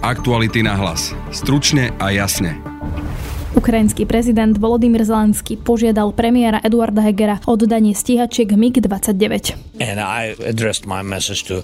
Aktuality na hlas. Stručne a jasne. Ukrajinský prezident Volodymyr Zelenský požiadal premiéra Eduarda Hegera o dodanie stíhačiek MiG-29. And I addressed my message to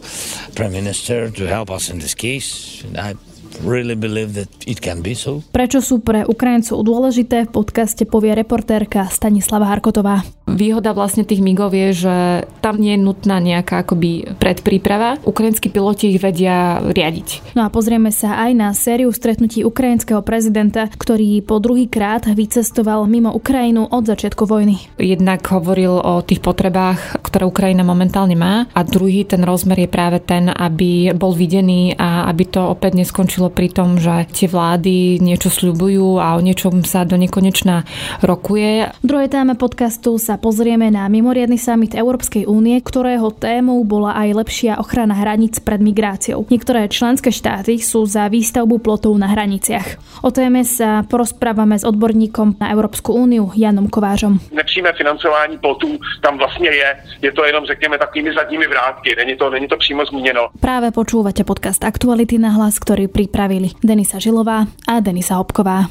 Prime Minister to help us in this case. I really believe that it can be so. Prečo sú pre Ukrajincov dôležité, v podcaste povie reportérka Stanislava Harkotová. Výhoda vlastne tých migov je, že tam nie je nutná nejaká akoby predpríprava. Ukrajinskí piloti ich vedia riadiť. No a pozrieme sa aj na sériu stretnutí ukrajinského prezidenta, ktorý po druhý krát vycestoval mimo Ukrajinu od začiatku vojny. Jednak hovoril o tých potrebách, ktoré Ukrajina momentálne má a druhý ten rozmer je práve ten, aby bol videný a aby to opäť neskončilo pri tom, že tie vlády niečo sľubujú a o niečom sa do nekonečna rokuje. V druhej téme podcastu sa pozrieme na mimoriadny summit Európskej únie, ktorého témou bola aj lepšia ochrana hraníc pred migráciou. Niektoré členské štáty sú za výstavbu plotov na hraniciach. O téme sa porozprávame s odborníkom na Európsku úniu Janom Kovářom. Nepřímé financování plotů tam vlastně je. Je to jenom, řekněme, takými zadními vrátky. Není to, není to přímo zmíněno. Práve počúvate podcast Aktuality na hlas, ktorý pripravili Denisa Žilová a Denisa Hopková.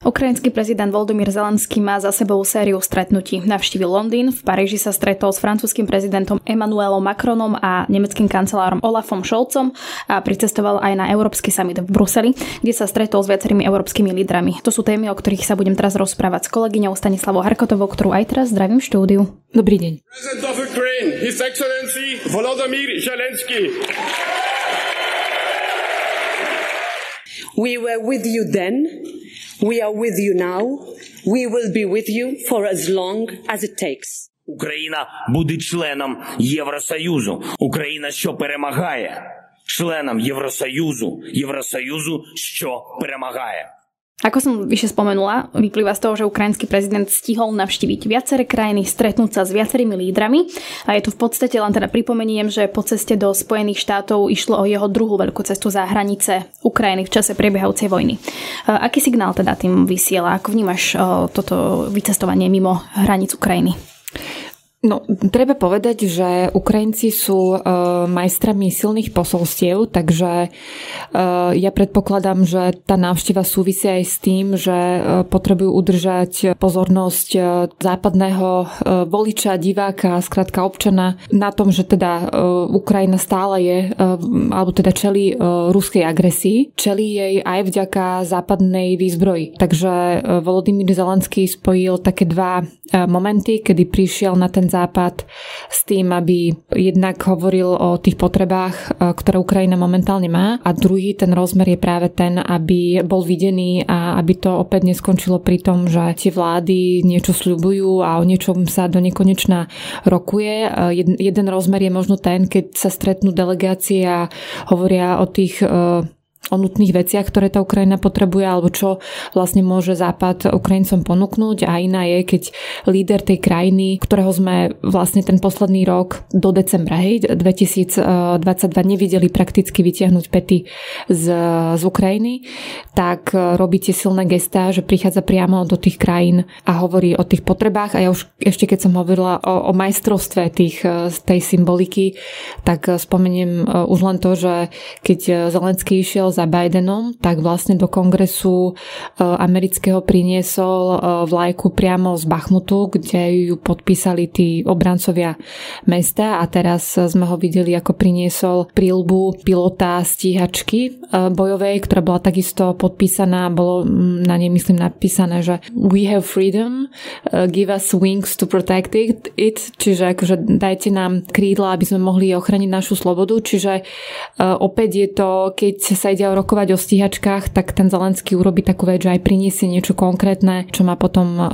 Ukrajinský prezident Volodymyr Zelenský má za sebou sériu stretnutí. Navštívil Londýn, v Paríži sa stretol s francúzským prezidentom Emmanuelom Macronom a nemeckým kancelárom Olafom Scholzom a pricestoval aj na Európsky summit v Bruseli, kde sa stretol s viacerými európskymi lídrami. To sú témy, o ktorých sa budem teraz rozprávať s kolegyňou Stanislavou Harkotovou, ktorú aj teraz zdravím v štúdiu. Dobrý deň. President of Ukraine, His Excellency Volodymyr Zelensky. We were with you then. We are with you now. We will be with you for as long as it takes. Україна буде членом Євросоюзу. Україна, що перемагає, членом Євросоюзу, Євросоюзу, що перемагає. Ako som vyššie spomenula, vyplýva z toho, že ukrajinský prezident stihol navštíviť viaceré krajiny, stretnúť sa s viacerými lídrami a je tu v podstate len teda pripomeniem, že po ceste do Spojených štátov išlo o jeho druhú veľkú cestu za hranice Ukrajiny v čase prebiehajúcej vojny. Aký signál teda tým vysiela? Ako vnímaš toto vycestovanie mimo hranic Ukrajiny? No, treba povedať, že Ukrajinci sú uh, majstrami silných posolstiev, takže uh, ja predpokladám, že tá návšteva súvisia aj s tým, že uh, potrebujú udržať pozornosť uh, západného uh, voliča, diváka, skrátka občana na tom, že teda uh, Ukrajina stále je, uh, alebo teda čeli uh, ruskej agresii, čeli jej aj vďaka západnej výzbroji. Takže uh, Volodymyr Zelenský spojil také dva uh, momenty, kedy prišiel na ten západ s tým, aby jednak hovoril o tých potrebách, e, ktoré Ukrajina momentálne má a druhý ten rozmer je práve ten, aby bol videný a aby to opäť neskončilo pri tom, že tie vlády niečo sľubujú a o niečom sa do nekonečna rokuje. E, jeden rozmer je možno ten, keď sa stretnú delegácie a hovoria o tých e, o nutných veciach, ktoré tá Ukrajina potrebuje, alebo čo vlastne môže Západ Ukrajincom ponúknuť. A iná je, keď líder tej krajiny, ktorého sme vlastne ten posledný rok do decembra, hej, 2022 nevideli prakticky vytiahnuť pety z, z Ukrajiny, tak robíte silné gestá, že prichádza priamo do tých krajín a hovorí o tých potrebách. A ja už ešte keď som hovorila o, o majstrovstve tých, tej symboliky, tak spomeniem už len to, že keď Zelenský išiel za Bidenom, tak vlastne do kongresu e, amerického priniesol e, vlajku priamo z Bachmutu, kde ju podpísali tí obrancovia mesta. A teraz sme ho videli, ako priniesol prílbu pilota stíhačky e, bojovej, ktorá bola takisto podpísaná, bolo na nej myslím napísané, že we have freedom, give us wings to protect it, it čiže akože dajte nám krídla, aby sme mohli ochraniť našu slobodu, čiže opäť je to, keď sa ide ide rokovať o stíhačkách, tak ten Zelenský urobí takú vec, že aj priniesie niečo konkrétne, čo má potom uh,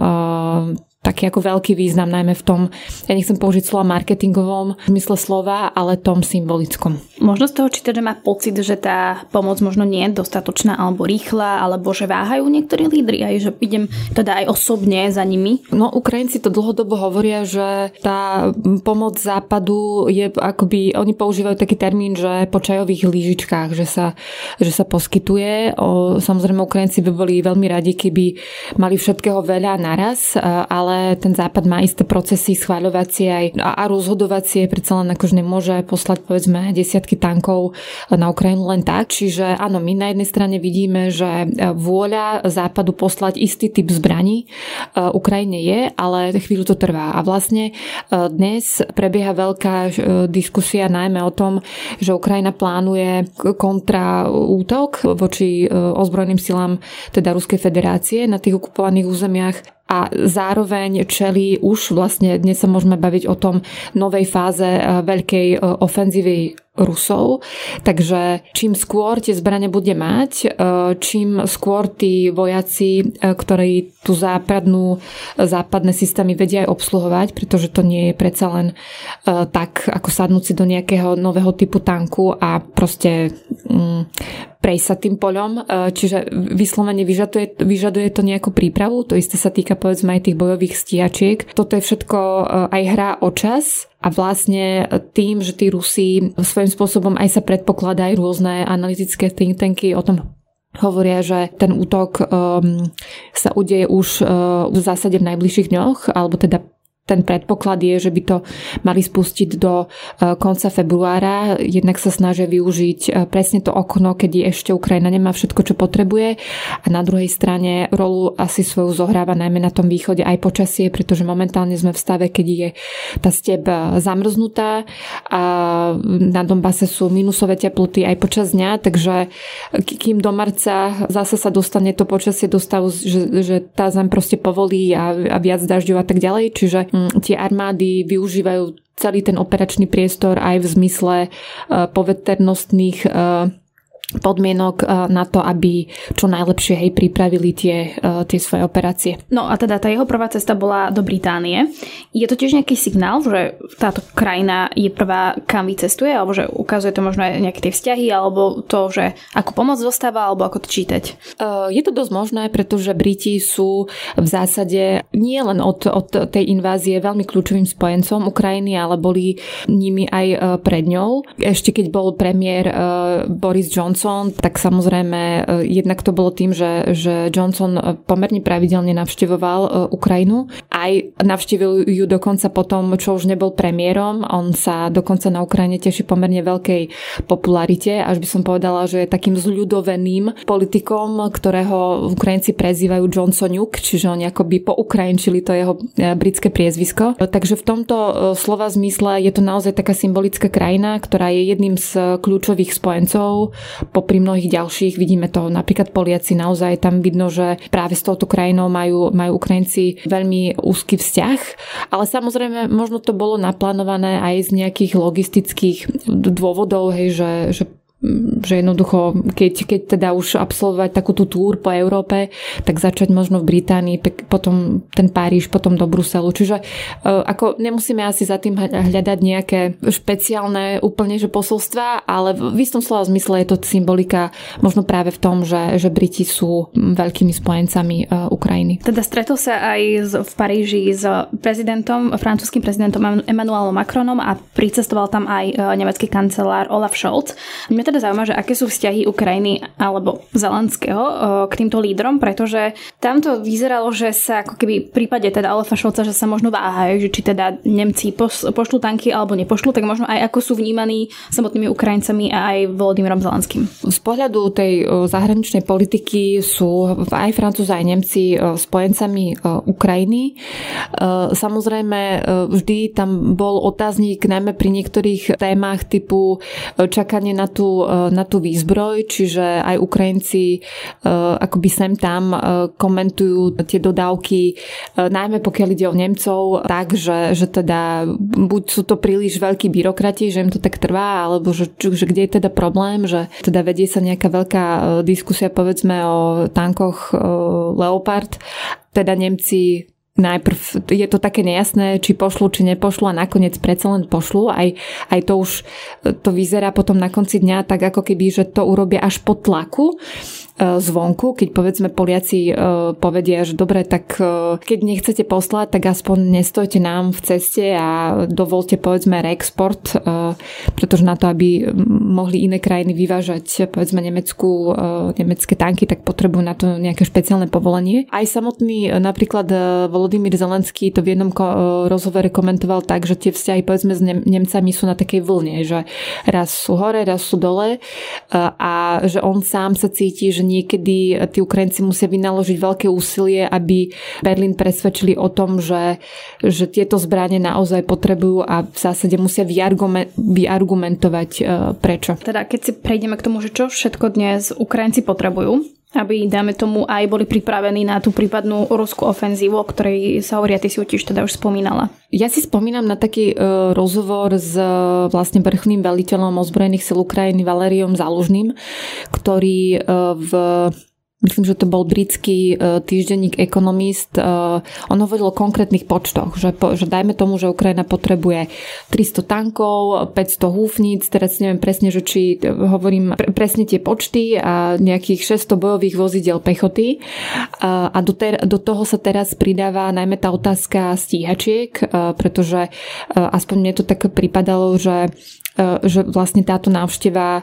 taký ako veľký význam, najmä v tom, ja nechcem použiť slova marketingovom v zmysle slova, ale tom symbolickom. Možno z toho čítať, že má pocit, že tá pomoc možno nie je dostatočná alebo rýchla, alebo že váhajú niektorí lídry aj, že idem teda aj osobne za nimi. No Ukrajinci to dlhodobo hovoria, že tá pomoc západu je akoby, oni používajú taký termín, že po čajových lížičkách, že sa, že sa poskytuje. O, samozrejme Ukrajinci by boli veľmi radi, keby mali všetkého veľa naraz, ale ten západ má isté procesy schváľovacie aj a, a rozhodovacie, predsa len akože nemôže poslať povedzme desiat desiatky tankov na Ukrajinu len tak. Čiže áno, my na jednej strane vidíme, že vôľa Západu poslať istý typ zbraní e, Ukrajine je, ale chvíľu to trvá. A vlastne e, dnes prebieha veľká e, diskusia najmä o tom, že Ukrajina plánuje kontra útok voči ozbrojeným silám teda Ruskej federácie na tých okupovaných územiach a zároveň čelí už vlastne dnes sa môžeme baviť o tom novej fáze veľkej ofenzívy Rusov. Takže čím skôr tie zbrane bude mať, e, čím skôr tí vojaci, e, ktorí tú západnú, západné systémy vedia aj obsluhovať, pretože to nie je predsa len e, tak, ako sadnúť si do nejakého nového typu tanku a proste mm, prejsť sa tým poľom, čiže vyslovene vyžaduje, vyžaduje to nejakú prípravu, to isté sa týka povedzme aj tých bojových stíhačiek. Toto je všetko aj hra o čas a vlastne tým, že tí Rusi svojím spôsobom aj sa predpokladajú rôzne analytické think tanky o tom hovoria, že ten útok um, sa udeje už uh, v zásade v najbližších dňoch, alebo teda ten predpoklad je, že by to mali spustiť do e, konca februára. Jednak sa snažia využiť e, presne to okno, keď ešte Ukrajina nemá všetko, čo potrebuje. A na druhej strane rolu asi svoju zohráva najmä na tom východe aj počasie, pretože momentálne sme v stave, keď je tá steb e, zamrznutá a na Donbase sú minusové teploty aj počas dňa, takže kým do marca zase sa dostane to počasie do stavu, že, že tá zem proste povolí a, a viac dažďov a tak ďalej. Čiže tie armády využívajú celý ten operačný priestor aj v zmysle uh, poveternostných uh, podmienok eh, na to, aby čo najlepšie hej pripravili tie, eh, tie svoje operácie. No a teda tá jeho prvá cesta bola do Británie. Je to tiež nejaký signál, že táto krajina je prvá, kam vycestuje, alebo že ukazuje to možno aj nejaké tie vzťahy, alebo to, že ako pomoc dostáva, alebo ako to čítať? Eh, je to dosť možné, pretože Briti sú v zásade nie len od, od tej invázie veľmi kľúčovým spojencom Ukrajiny, ale boli nimi aj pred ňou. Ešte keď bol premiér Boris Johnson Johnson, tak samozrejme e, jednak to bolo tým, že, že Johnson e, pomerne pravidelne navštevoval e, Ukrajinu. Aj navštívil ju dokonca potom, čo už nebol premiérom. On sa dokonca na Ukrajine teší pomerne veľkej popularite, až by som povedala, že je takým zľudoveným politikom, ktorého Ukrajinci prezývajú Johnsoniuk, čiže oni akoby poukrajinčili to jeho britské priezvisko. Takže v tomto slova zmysle je to naozaj taká symbolická krajina, ktorá je jedným z kľúčových spojencov popri mnohých ďalších. Vidíme to napríklad Poliaci, naozaj tam vidno, že práve s touto krajinou majú, majú Ukrajinci veľmi úzky vzťah, ale samozrejme možno to bolo naplánované aj z nejakých logistických dôvodov, hej, že, že že jednoducho, keď, keď teda už absolvovať takúto túr po Európe, tak začať možno v Británii, potom ten Paríž, potom do Bruselu. Čiže uh, ako nemusíme asi za tým hľadať nejaké špeciálne úplne že posolstva, ale v istom slova zmysle je to symbolika možno práve v tom, že, že Briti sú veľkými spojencami uh, Ukrajiny. Teda stretol sa aj v Paríži s prezidentom, francúzským prezidentom Emmanuelom Macronom a pricestoval tam aj uh, nemecký kancelár Olaf Scholz. Mňa teda zaujíma, že aké sú vzťahy Ukrajiny alebo Zelenského k týmto lídrom, pretože tamto vyzeralo, že sa ako keby v prípade teda Alefa Šolca, že sa možno váhajú, že či teda Nemci pošlú tanky alebo nepošlú, tak možno aj ako sú vnímaní samotnými Ukrajincami a aj Volodymyrom Zelenským. Z pohľadu tej zahraničnej politiky sú aj Francúzi, aj Nemci spojencami Ukrajiny. Samozrejme, vždy tam bol otáznik najmä pri niektorých témach typu čakanie na tú E, na tú výzbroj, čiže aj Ukrajinci e, akoby sem tam e, komentujú tie dodávky, najmä pokiaľ ide o Nemcov, tak, že, že teda buď sú to príliš veľkí byrokrati, že im to tak trvá, alebo že, že kde je teda problém, že teda vedie sa nejaká veľká diskusia povedzme o tankoch Leopard, teda Nemci najprv je to také nejasné, či pošlu, či nepošlu a nakoniec predsa len pošlu. Aj, aj to už to vyzerá potom na konci dňa tak ako keby, že to urobia až po tlaku E, zvonku, keď povedzme Poliaci e, povedia, že dobre, tak e, keď nechcete poslať, tak aspoň nestojte nám v ceste a dovolte povedzme reexport, pretože na to, aby mohli iné krajiny vyvážať povedzme Nemecku, nemecké tanky, tak potrebujú na to nejaké špeciálne povolenie. Aj samotný napríklad Volodymyr Zelenský to v jednom rozhovore komentoval tak, že tie vzťahy povedzme s Nemcami sú na takej vlne, že raz sú hore, raz sú dole a že on sám sa cíti, že niekedy tí Ukrajinci musia vynaložiť veľké úsilie, aby Berlín presvedčili o tom, že, že tieto zbranie naozaj potrebujú a v zásade musia vyargumentovať e, prečo. Teda keď si prejdeme k tomu, že čo všetko dnes Ukrajinci potrebujú, aby, dáme tomu, aj boli pripravení na tú prípadnú ruskú ofenzívu, o ktorej sa hovoria, ty si tiež teda už spomínala. Ja si spomínam na taký uh, rozhovor s uh, vlastne vrchným veliteľom ozbrojených sil Ukrajiny Valeriom Zalužným, ktorý uh, v myslím, že to bol britský uh, týždenník Economist, uh, on hovoril o konkrétnych počtoch, že, po, že dajme tomu, že Ukrajina potrebuje 300 tankov, 500 húfnic, teraz neviem presne, že či hovorím pre, presne tie počty a nejakých 600 bojových vozidel pechoty. Uh, a do, ter, do toho sa teraz pridáva najmä tá otázka stíhačiek, pretože aspoň mne to tak pripadalo, že E, že vlastne táto návšteva e,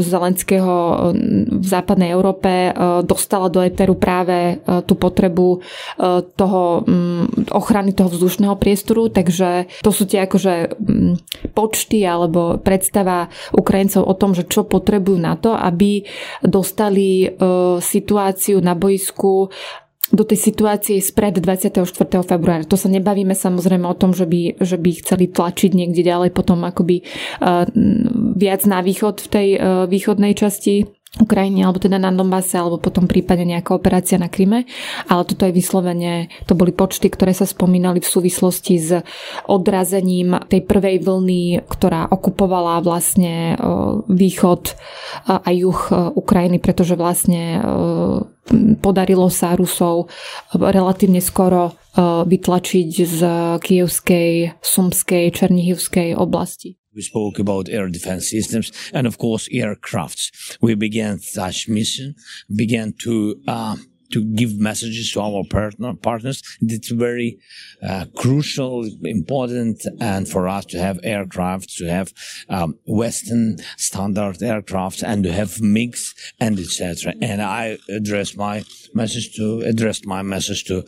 Zelenského e, v západnej Európe dostala do eteru práve tú potrebu toho mm, ochrany toho vzdušného priestoru, takže to sú tie akože mm, počty alebo predstava Ukrajincov o tom, že čo potrebujú na to, aby dostali situáciu na boisku do tej situácie spred 24. februára. To sa nebavíme samozrejme o tom, že by, že by chceli tlačiť niekde ďalej potom akoby uh, viac na východ v tej uh, východnej časti Ukrajine, alebo teda na Donbase, alebo potom prípadne nejaká operácia na Kryme. Ale toto je vyslovene, to boli počty, ktoré sa spomínali v súvislosti s odrazením tej prvej vlny, ktorá okupovala vlastne východ a juh Ukrajiny, pretože vlastne podarilo sa Rusov relatívne skoro vytlačiť z kievskej, sumskej, černihivskej oblasti. We spoke about air defense systems and, of course, aircrafts. We began such mission, began to uh, to give messages to our partner, partners. It's very uh, crucial, important, and for us to have aircraft, to have um, Western standard aircraft, and to have mix and etc. And I address my message to address my message to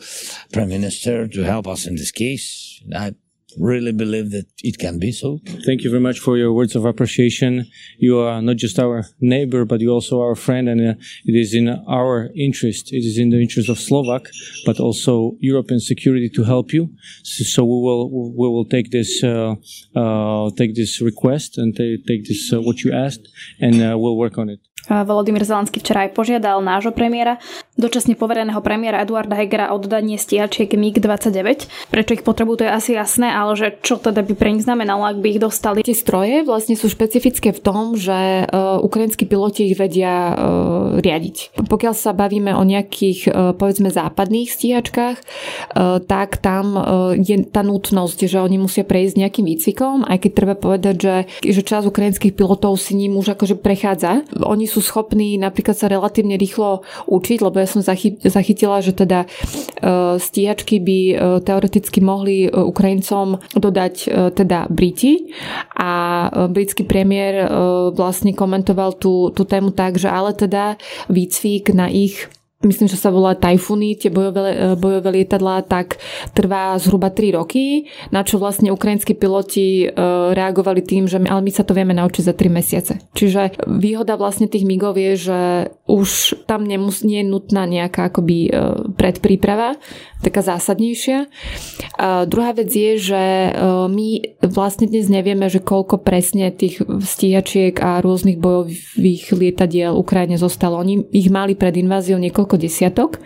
Prime Minister to help us in this case. I really believe that it can be so. Thank you very much for your words of appreciation. You are not just our neighbor, but you also our friend, and uh, it is in our interest. It is in the interest of Slovak, but also European security to help you. So, we will we will take this uh, uh, take this request and take this uh, what you asked, and uh, we'll work on it. Volodymyr Zelenský včera aj požiadal nášho premiéra, dočasne povereného premiéra Eduarda Hegera o dodanie stíhačiek MiG-29. Prečo ich potrebujú, to je asi jasné, ale že čo teda by pre nich znamenalo, ak by ich dostali? Tie stroje vlastne sú špecifické v tom, že uh, ukrajinskí piloti ich vedia uh, riadiť. Pokiaľ sa bavíme o nejakých, uh, povedzme, západných stíhačkách, uh, tak tam uh, je tá nutnosť, že oni musia prejsť nejakým výcvikom, aj keď treba povedať, že, že časť ukrajinských pilotov si ním už akože prechádza. Oni sú sú schopní napríklad sa relatívne rýchlo učiť, lebo ja som zachytila, že teda e, stíhačky by e, teoreticky mohli e, Ukrajincom dodať teda Briti. A britský premiér vlastne komentoval tú, tú tému tak, že ale teda výcvik na ich myslím, že sa volá Tajfuny, tie bojové, e, bojové lietadlá, tak trvá zhruba 3 roky, na čo vlastne ukrajinskí piloti e, reagovali tým, že my, ale my sa to vieme naučiť za 3 mesiace. Čiže výhoda vlastne tých migov je, že už tam nemus, nie je nutná nejaká akoby e, predpríprava, taká zásadnejšia. A druhá vec je, že my vlastne dnes nevieme, že koľko presne tých stíhačiek a rôznych bojových lietadiel Ukrajine zostalo. Oni ich mali pred inváziou niekoľko desiatok,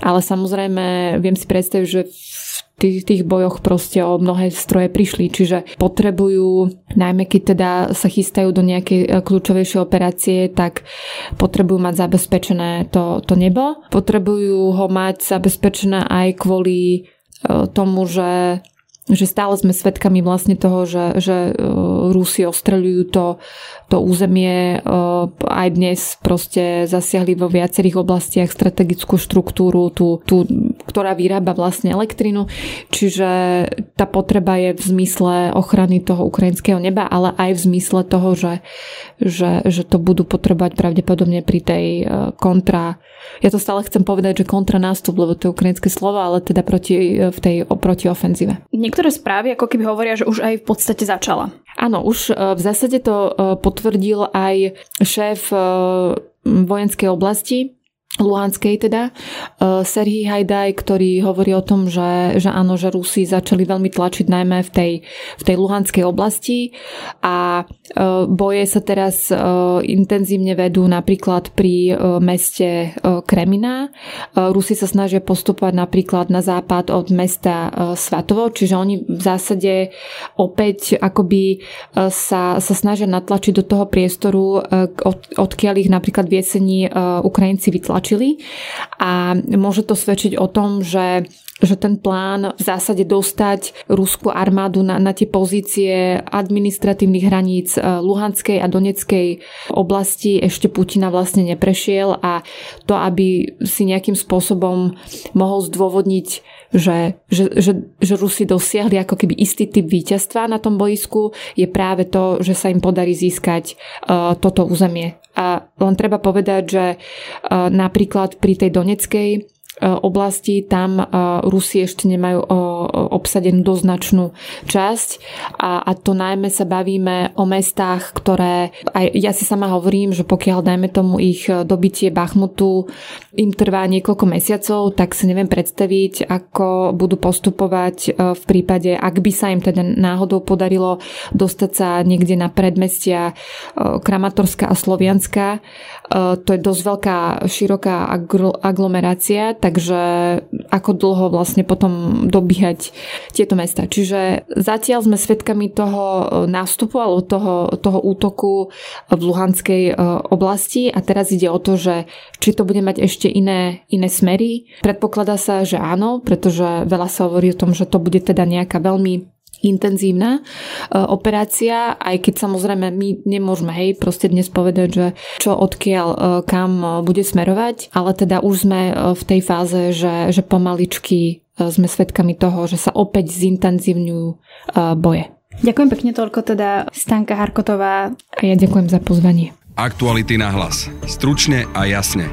ale samozrejme viem si predstaviť, že v tých, tých bojoch proste o mnohé stroje prišli, čiže potrebujú, najmä keď teda sa chystajú do nejakej e, kľúčovejšej operácie, tak potrebujú mať zabezpečené to, to nebo. Potrebujú ho mať zabezpečené aj kvôli e, tomu, že že stále sme svedkami vlastne toho, že, že e, Rusi ostreľujú to, to územie. E, aj dnes proste zasiahli vo viacerých oblastiach strategickú štruktúru, tú, tú, ktorá vyrába vlastne elektrinu. Čiže tá potreba je v zmysle ochrany toho ukrajinského neba, ale aj v zmysle toho, že, že, že to budú potrebovať pravdepodobne pri tej e, kontra ja to stále chcem povedať, že kontra nástup, lebo to je ukrajinské slovo, ale teda proti, v tej proti ofenzíve. Niektoré správy ako keby hovoria, že už aj v podstate začala. Áno, už e, v zásade to e, potvrdil aj šéf e, vojenskej oblasti Luhanskej teda, Serhii Hajdaj, ktorý hovorí o tom, že, že áno, že Rusi začali veľmi tlačiť najmä v tej, v tej Luhanskej oblasti a boje sa teraz intenzívne vedú napríklad pri meste Kremina. Rusi sa snažia postupovať napríklad na západ od mesta Svatovo, čiže oni v zásade opäť akoby sa, sa snažia natlačiť do toho priestoru, od, odkiaľ ich napríklad v jeseni Ukrajinci vytlačili tlačili. A môže to svedčiť o tom, že že ten plán v zásade dostať ruskú armádu na, na tie pozície administratívnych hraníc e, Luhanskej a Doneckej oblasti ešte Putina vlastne neprešiel a to, aby si nejakým spôsobom mohol zdôvodniť, že, že, že, že Rusi dosiahli ako keby istý typ víťazstva na tom boisku, je práve to, že sa im podarí získať uh, toto územie. A len treba povedať, že napríklad pri tej Doneckej oblasti, tam e, Rusi ešte nemajú obsadenú doznačnú časť a, a to najmä sa bavíme o mestách, ktoré, aj ja si sama hovorím, že pokiaľ dajme tomu ich dobitie Bachmutu im trvá niekoľko mesiacov, tak si neviem predstaviť, ako budú postupovať e, v prípade, ak by sa im teda náhodou podarilo dostať sa niekde na predmestia Kramatorska a Slovianska. To je dosť veľká, široká aglomerácia, tak takže ako dlho vlastne potom dobíhať tieto mesta. Čiže zatiaľ sme svedkami toho e, nástupu alebo toho, toho útoku v Luhanskej e, oblasti a teraz ide o to, že či to bude mať ešte iné, iné smery. Predpokladá sa, že áno, pretože veľa sa hovorí o tom, že to bude teda nejaká veľmi intenzívna e, operácia, aj keď samozrejme my nemôžeme hej, proste dnes povedať, že čo odkiaľ e, kam e, bude smerovať, ale teda už sme v tej fáze, že, že pomaličky sme svedkami toho, že sa opäť zintenzívňujú boje. Ďakujem pekne toľko teda Stanka Harkotová. A ja ďakujem za pozvanie. Aktuality na hlas. Stručne a jasne.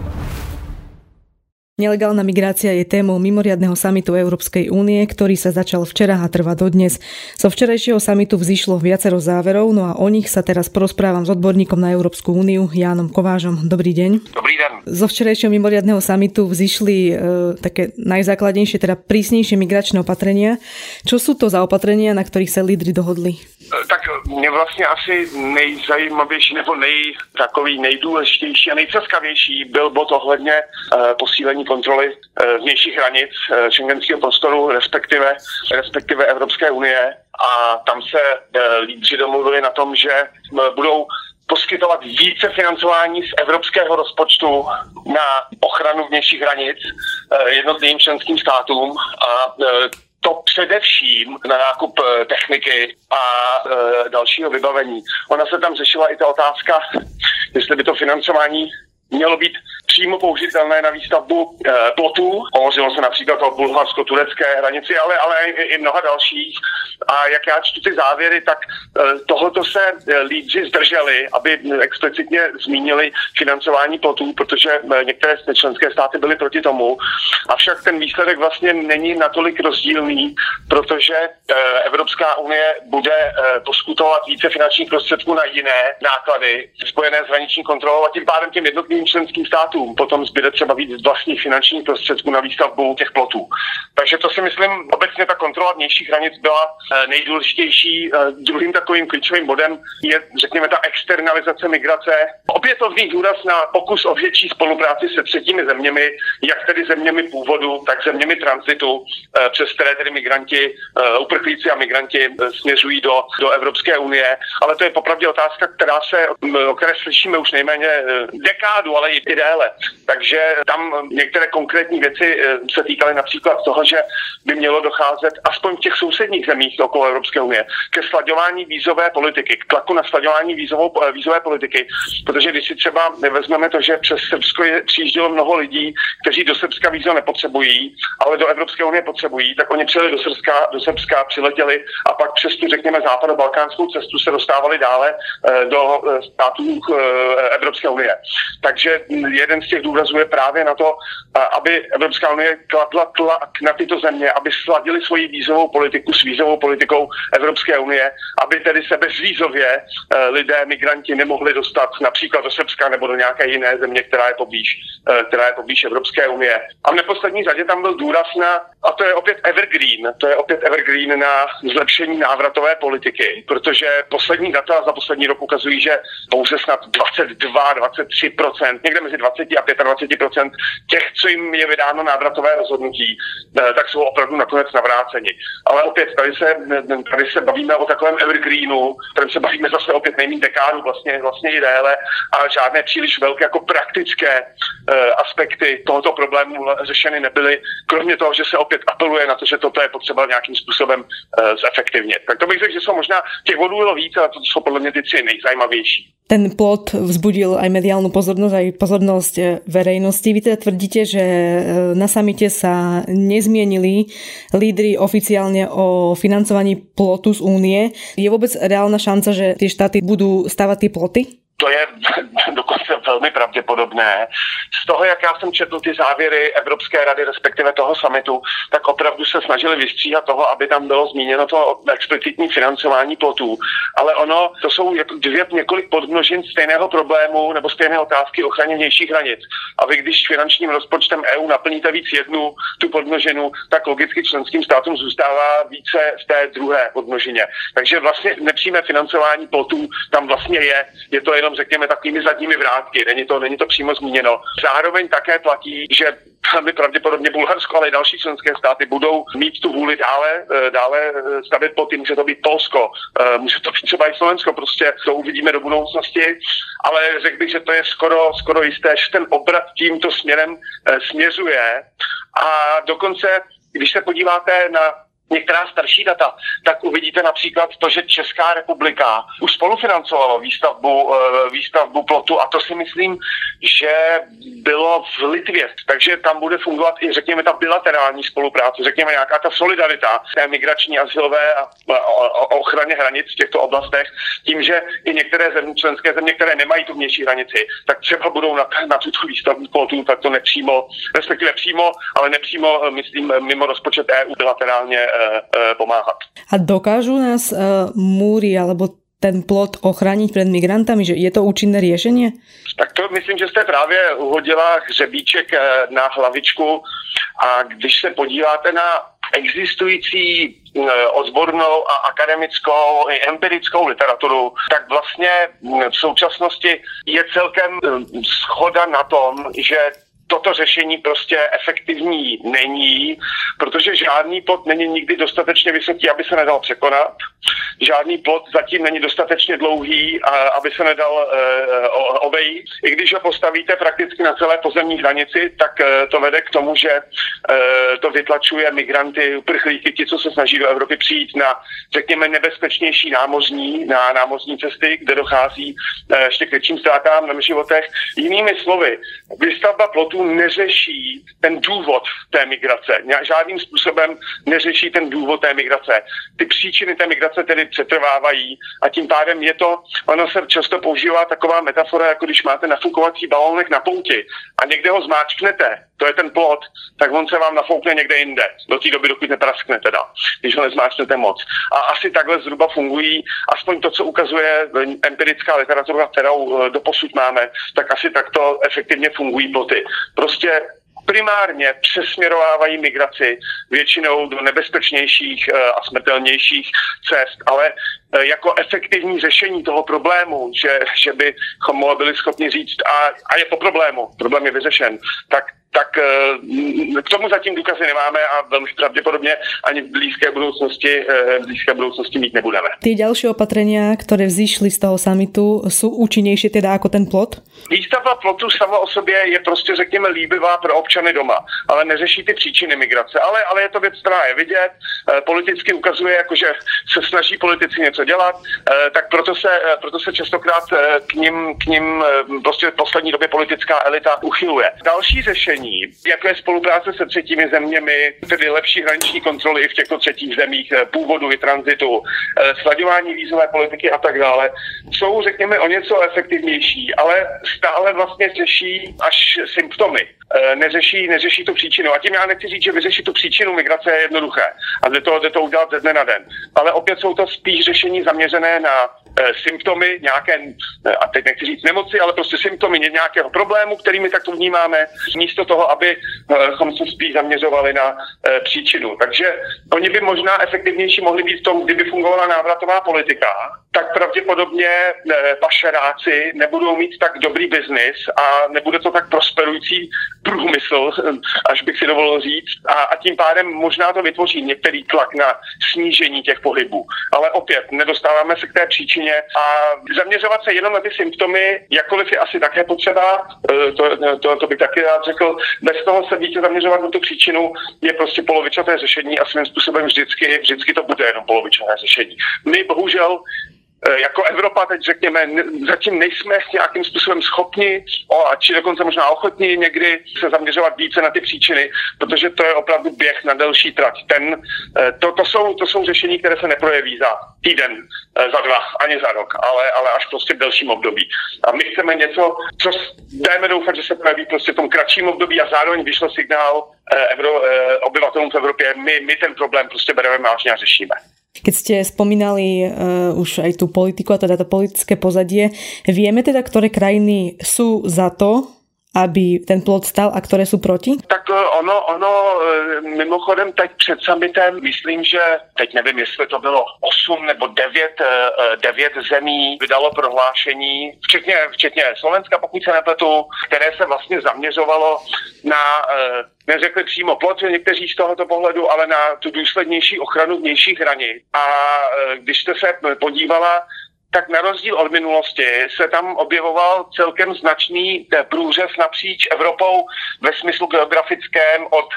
Nelegálna migrácia je témou mimoriadného samitu Európskej únie, ktorý sa začal včera a trvá dodnes. Zo včerajšieho samitu vzýšlo viacero záverov, no a o nich sa teraz porozprávam s odborníkom na Európsku úniu, Jánom Kovážom. Dobrý deň. Dobrý deň. Zo včerajšieho mimoriadného samitu vzýšli e, také najzákladnejšie, teda prísnejšie migračné opatrenia. Čo sú to za opatrenia, na ktorých sa lídry dohodli? E, tak mě vlastně asi nejzajímavější nebo nej, takový nejdůležitější a nejcaskavější byl bod ohledně e, posílení kontroly eh, vnějších hranic eh, šengenského prostoru, respektive, respektive Evropské unie. A tam se eh, lídři domluvili na tom, že budou poskytovat více financování z evropského rozpočtu na ochranu vnějších hranic jednotlivým členským státům a to především na nákup techniky a dalšího vybavení. Ona se tam řešila i ta otázka, jestli by to financování mělo být přímo použitelné na výstavbu e, plotů. Hovořilo se například o bulharsko-turecké hranici, ale, ale i, i mnoha dalších. A jak já čtu ty závěry, tak e, tohoto se lídři zdrželi, aby explicitně zmínili financování plotů, protože některé členské státy byly proti tomu. Avšak ten výsledek vlastně není natolik rozdílný, protože Evropská unie bude poskutovat více finančních prostředků na jiné náklady spojené s hraniční kontrolou a tím pádem těm jednotlivým členským státům potom zbyde třeba víc vlastních finančních prostředků na výstavbu těch plotů. Takže to si myslím, obecně ta kontrola vnějších hranic byla eh, nejdůležitější. Eh, druhým takovým klíčovým bodem je, řekněme, ta externalizace migrace. Opětovný důraz na pokus o větší spolupráci se třetími zeměmi, jak tedy zeměmi původu, tak zeměmi transitu, eh, přes které tedy migranti, uprchlíci a migranti směřují do, do Evropské unie. Ale to je popravdě otázka, která se, o které slyšíme už nejméně dekádu, ale i déle. Takže tam některé konkrétní věci eh, se týkaly například toho, že by mělo docházet aspoň v těch sousedních zemích okolo Evropské unie ke slaďování vízové politiky, k tlaku na slaďování vízovou, eh, vízové politiky. Protože když si třeba vezmeme to, že přes Srbsko je, přijíždělo mnoho lidí, kteří do Srbska vízo nepotřebují, ale do Evropské unie potřebují, tak oni přijeli do Srbska, do Srbska přiletěli a pak přes tu, řekněme, západo-balkánskou cestu se dostávali dále eh, do států Evropské unie. Takže jeden z těch důrazů je právě na to, aby Evropská unie kladla tlak na tyto země, aby sladili svoji vízovou politiku s vízovou politikou Evropské unie, aby tedy se bezvízově eh, lidé, migranti nemohli dostat například do Srbska nebo do nějaké jiné země, která je poblíž, eh, která je poblíž Evropské unie. A v neposlední řadě tam byl důraz na, a to je opět evergreen, to je opět evergreen na zlepšení návratové politiky, protože poslední data za poslední rok ukazují, že pouze snad 22, 23% někde mezi 20 a 25% těch, co jim je vydáno návratové rozhodnutí, eh, tak jsou opravdu nakonec navráceni. Ale opět, tady se, tady se bavíme o takovém evergreenu, kterém se bavíme zase opět nejmín dekádu, vlastně, vlastně i déle, a žádné příliš velké jako praktické uh, aspekty tohoto problému řešeny nebyly, kromě toho, že se opět apeluje na to, že toto je potřeba nějakým způsobem uh, zefektivnit. Tak to bych řekl, že jsou možná těch bodů bylo víc, ale to jsou podle mě ty tři nejzajímavější. Ten plot vzbudil aj mediálnu pozornosť, aj pozornosť verejnosti. Vy teda tvrdíte, že e, na samite sa nezmienili lídry oficiálne o financovaní plotu z únie. Je vôbec reálna šanca, že tie štáty budú stavať tie ploty? To je dokonce velmi pravděpodobné. Z toho, jak já jsem četl ty závěry Evropské rady, respektive toho samitu, tak opravdu se snažili vystříhat toho, aby tam bylo zmíněno to explicitní financování plotů. Ale ono, to jsou dvě několik podmnožin stejného problému nebo stejné otázky ochraně vnějších hranic. A vy, když finančním rozpočtem EU naplníte víc jednu tu podmnožinu, tak logicky členským státům zůstává více v té druhé podmnožině. Takže vlastně nepřímé financování plotů tam vlastně je. Je to jenom jenom řekněme takovými zadními vrátky, není to, není to přímo zmíněno. Zároveň také platí, že velmi pravděpodobně Bulharsko, ale i další členské státy budou mít tu vůli dále, eh, dále eh, stavět pod může to být Polsko, eh, může to být třeba i Slovensko, prostě to uvidíme do budoucnosti, ale řekl bych, že to je skoro, skoro jisté, že ten obrat tímto směrem směřuje. A dokonce, když se podíváte na některá starší data, tak uvidíte například to, že Česká republika už spolufinancovala výstavbu, eh, výstavbu plotu a to si myslím, že bylo v Litvě. Takže tam bude fungovat i, řekněme, ta bilaterální spolupráce, řekněme, nějaká ta solidarita té migrační, asilové a ochraně hranic v těchto oblastech, tím, že i některé země, členské země, které nemají tu vnější hranici, tak třeba budou na, na tuto výstavbu plotu tak to nepřímo, respektive přímo, ale nepřímo, eh, myslím, mimo rozpočet EU bilaterálně E, pomáhat. A dokážu nás e, múry alebo ten plot ochránit před migrantami, že je to účinné řešení? Tak to myslím, že jste právě uhodila hřebíček e, na hlavičku a když se podíváte na existující odbornou a akademickou i empirickou literaturu, tak vlastně v současnosti je celkem schoda na tom, že toto řešení prostě efektivní není, protože žádný pot není nikdy dostatečně vysoký, aby se nedal překonat. žádný plot zatím není dostatečně dlouhý, aby se nedal obejít. I když ho postavíte prakticky na celé pozemní hranici, tak to vede k tomu, že to vytlačuje migranty, uprchlíky, ti, co se snaží do Evropy přijít na, řekněme, nebezpečnější námořní, na námořní cesty, kde dochází ještě k větším ztrátám na životech. Jinými slovy, výstavba plotů neřeší ten důvod té migrace. Žádným způsobem neřeší ten důvod té migrace. Ty příčiny té migrace tedy přetrvávají a tím pádem je to, ono se často používá taková metafora, jako když máte nafukovací balónek na pouti a někde ho zmáčknete, to je ten plot, tak on se vám nafoukne někde jinde, do té doby, dokud nepraskne teda, když ho nezmáčknete moc. A asi takhle zhruba fungují, aspoň to, co ukazuje empirická literatura, kterou eh, doposud máme, tak asi takto efektivně fungují ploty. Prostě primárně přesměrovávají migraci většinou do nebezpečnějších eh, a smrtelnějších cest, ale eh, jako efektivní řešení toho problému, že, že bychom byli schopni říct, a, a je to problému, problém je vyřešen, tak tak eh, k tomu zatím důkazy nemáme a velmi pravděpodobně ani v blízké budoucnosti, eh, v blízké budoucnosti mít nebudeme. Ty další opatrenia, které vzýšly z toho samitu, jsou účinnější teda jako ten plot? Výstavba plotu sama o sobě je prostě, řekněme, líbivá pro občany doma, ale neřeší ty příčiny migrace. Ale, ale je to věc, která je vidět, eh, politicky ukazuje, jako že se snaží politici něco dělat, tak proto se, proto se častokrát k ním, k ním prostě v poslední době politická elita uchyluje. Další řešení řešení, jako je spolupráce se třetími zeměmi, tedy lepší hraniční kontroly i v těchto třetích zemích, eh, původu i tranzitu, eh, slaďování vízové politiky a tak dále, jsou, řekněme, o něco efektivnější, ale stále vlastně řeší až symptomy. Eh, neřeší, neřeší tu příčinu. A tím já nechci říct, že vyřešit tu příčinu migrace je jednoduché. A jde to, jde to udělat ze dne na den. Ale opět jsou to spíš řešení zaměřené na symptomy nějaké, a teď nechci říct nemoci, ale prostě symptomy nějakého problému, kterými tak to vnímáme, místo toho, abychom se spíš zaměřovali na příčinu. Takže oni by možná efektivnější mohli být v tom, kdyby fungovala návratová politika, tak pravděpodobně pašeráci nebudou mít tak dobrý biznis a nebude to tak prosperující průmysl, až bych si dovolil říct, a, a tím pádem možná to vytvoří některý tlak na snížení těch pohybů. Ale opět, nedostáváme se k té příčině a zaměřovat se jenom na ty symptomy, jakkoliv je asi také potřeba, e, to, to, to bych taky rád řekl, bez toho se více zaměřovat na tu příčinu je prostě polovičaté řešení a svým způsobem vždycky, vždycky to bude jenom polovičaté řešení. My bohužel Eh, jako Evropa teď řekněme, zatím nejsme nějakým způsobem schopni, a či dokonce možná ochotni někdy se zaměřovat více na ty příčiny, protože to je opravdu běh na delší trať. Ten, eh, to, to, jsou, to jsou řešení, které se neprojeví za týden, eh, za dva, ani za rok, ale, ale až prostě v delším období. A my chceme něco, co dajme doufat, že se projeví prostě v tom kratším období a zároveň vyšlo signál Evro, obyvatelům v Evropě, my, my ten problém prostě bereme vážně a řešíme. Keď ste spomínali uh, už aj tú politiku a teda to politické pozadie, vieme teda, ktoré krajiny sú za to, aby ten plot stal a které jsou proti? Tak eh, ono, ono eh, mimochodem teď před summitem, myslím, že teď nevím, jestli to bylo 8 nebo 9, 9 zemí vydalo prohlášení, včetně, včetně Slovenska, pokud se nepletu, které se vlastně zaměřovalo na neřekli přímo plot někteří z tohoto pohledu, ale na tu důslednější ochranu vnějších hranic. A e, když jste se podívala tak na rozdíl od minulosti se tam objevoval celkem značný e, průřez napříč Evropou ve smyslu geografickém od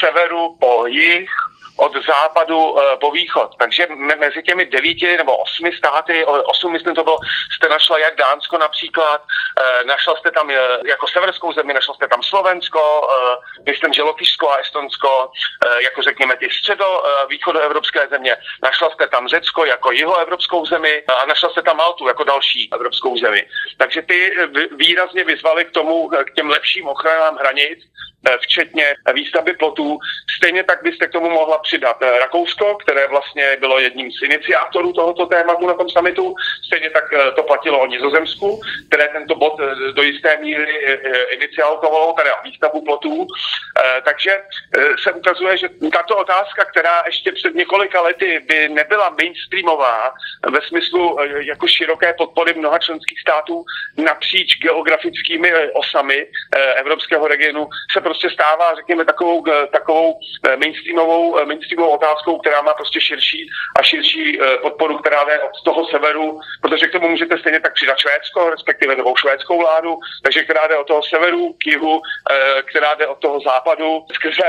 severu po jih, od západu eh, po východ. Takže mezi těmi devíti nebo osmi státy, osm myslím to bylo, jste našla jak Dánsko například, eh, našla jste tam eh, jako severskou zemi, našla jste tam Slovensko, myslím, že Lotyšsko a Estonsko, jako řekněme ty středo východoevropské země, našla jste tam Řecko jako jihoevropskou zemi a našla jste tam Maltu jako další evropskou zemi. Takže ty výrazně vyzvali k tomu, k těm lepším ochranám hranic, včetně výstavby plotů. Stejně tak byste k tomu mohla přidat eh, Rakousko, které vlastně bylo jedním z iniciátorů tohoto tématu na tom samitu. Stejně tak eh, to platilo o Nizozemsku, které tento bod eh, do jisté míry iniciálkovalo, teda výstavbu plotů. Takže se ukazuje, že tato otázka, která ještě před několika lety by nebyla mainstreamová ve smyslu jako široké podpory mnoha členských států napříč geografickými osami evropského regionu, se prostě stává, řekněme, takovou, takovou mainstreamovou mainstreamovou otázkou, která má prostě širší a širší podporu, která jde od toho severu, protože k tomu můžete stejně tak přidat Švédsko, respektive novou švédskou vládu, takže která jde od toho severu k jihu, která jde od toho západu, skrze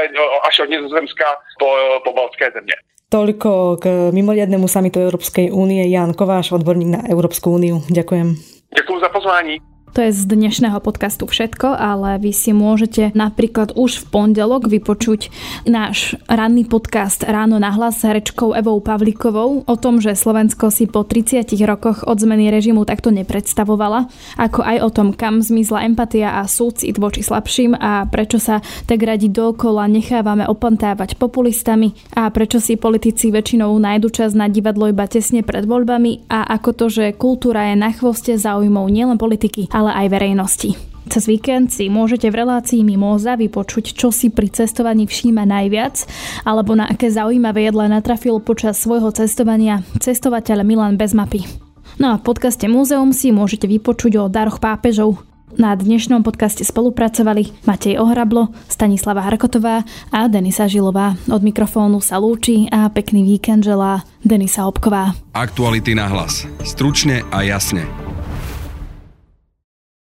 až od Nizozemska po, po Baltské země. Toľko k mimoriadnemu samitu Európskej únie. Jan Kováš, odborník na Európsku úniu. Ďakujem. Ďakujem za pozvání. To je z dnešného podcastu všetko, ale vy si môžete napríklad už v pondelok vypočuť náš ranný podcast Ráno na hlas s herečkou Evou Pavlíkovou o tom, že Slovensko si po 30 rokoch od zmeny režimu takto nepredstavovala, ako aj o tom, kam zmizla empatia a súcit voči slabším a prečo sa tak radi dokola nechávame opantávať populistami a prečo si politici väčšinou nájdu čas na divadlo iba tesne pred voľbami a ako to, že kultúra je na chvoste záujmov nielen politiky, ale ale aj verejnosti. Cez víkend si môžete v relácii Mimoza vypočuť, čo si pri cestovaní všíma najviac, alebo na aké zaujímavé jedla natrafil počas svojho cestovania cestovateľ Milan bez mapy. No a v podcaste Múzeum si môžete vypočuť o daroch pápežov. Na dnešnom podcaste spolupracovali Matej Ohrablo, Stanislava Harkotová a Denisa Žilová. Od mikrofónu sa lúči a pekný víkend želá Denisa Obková. Aktuality na hlas. Stručne a jasne.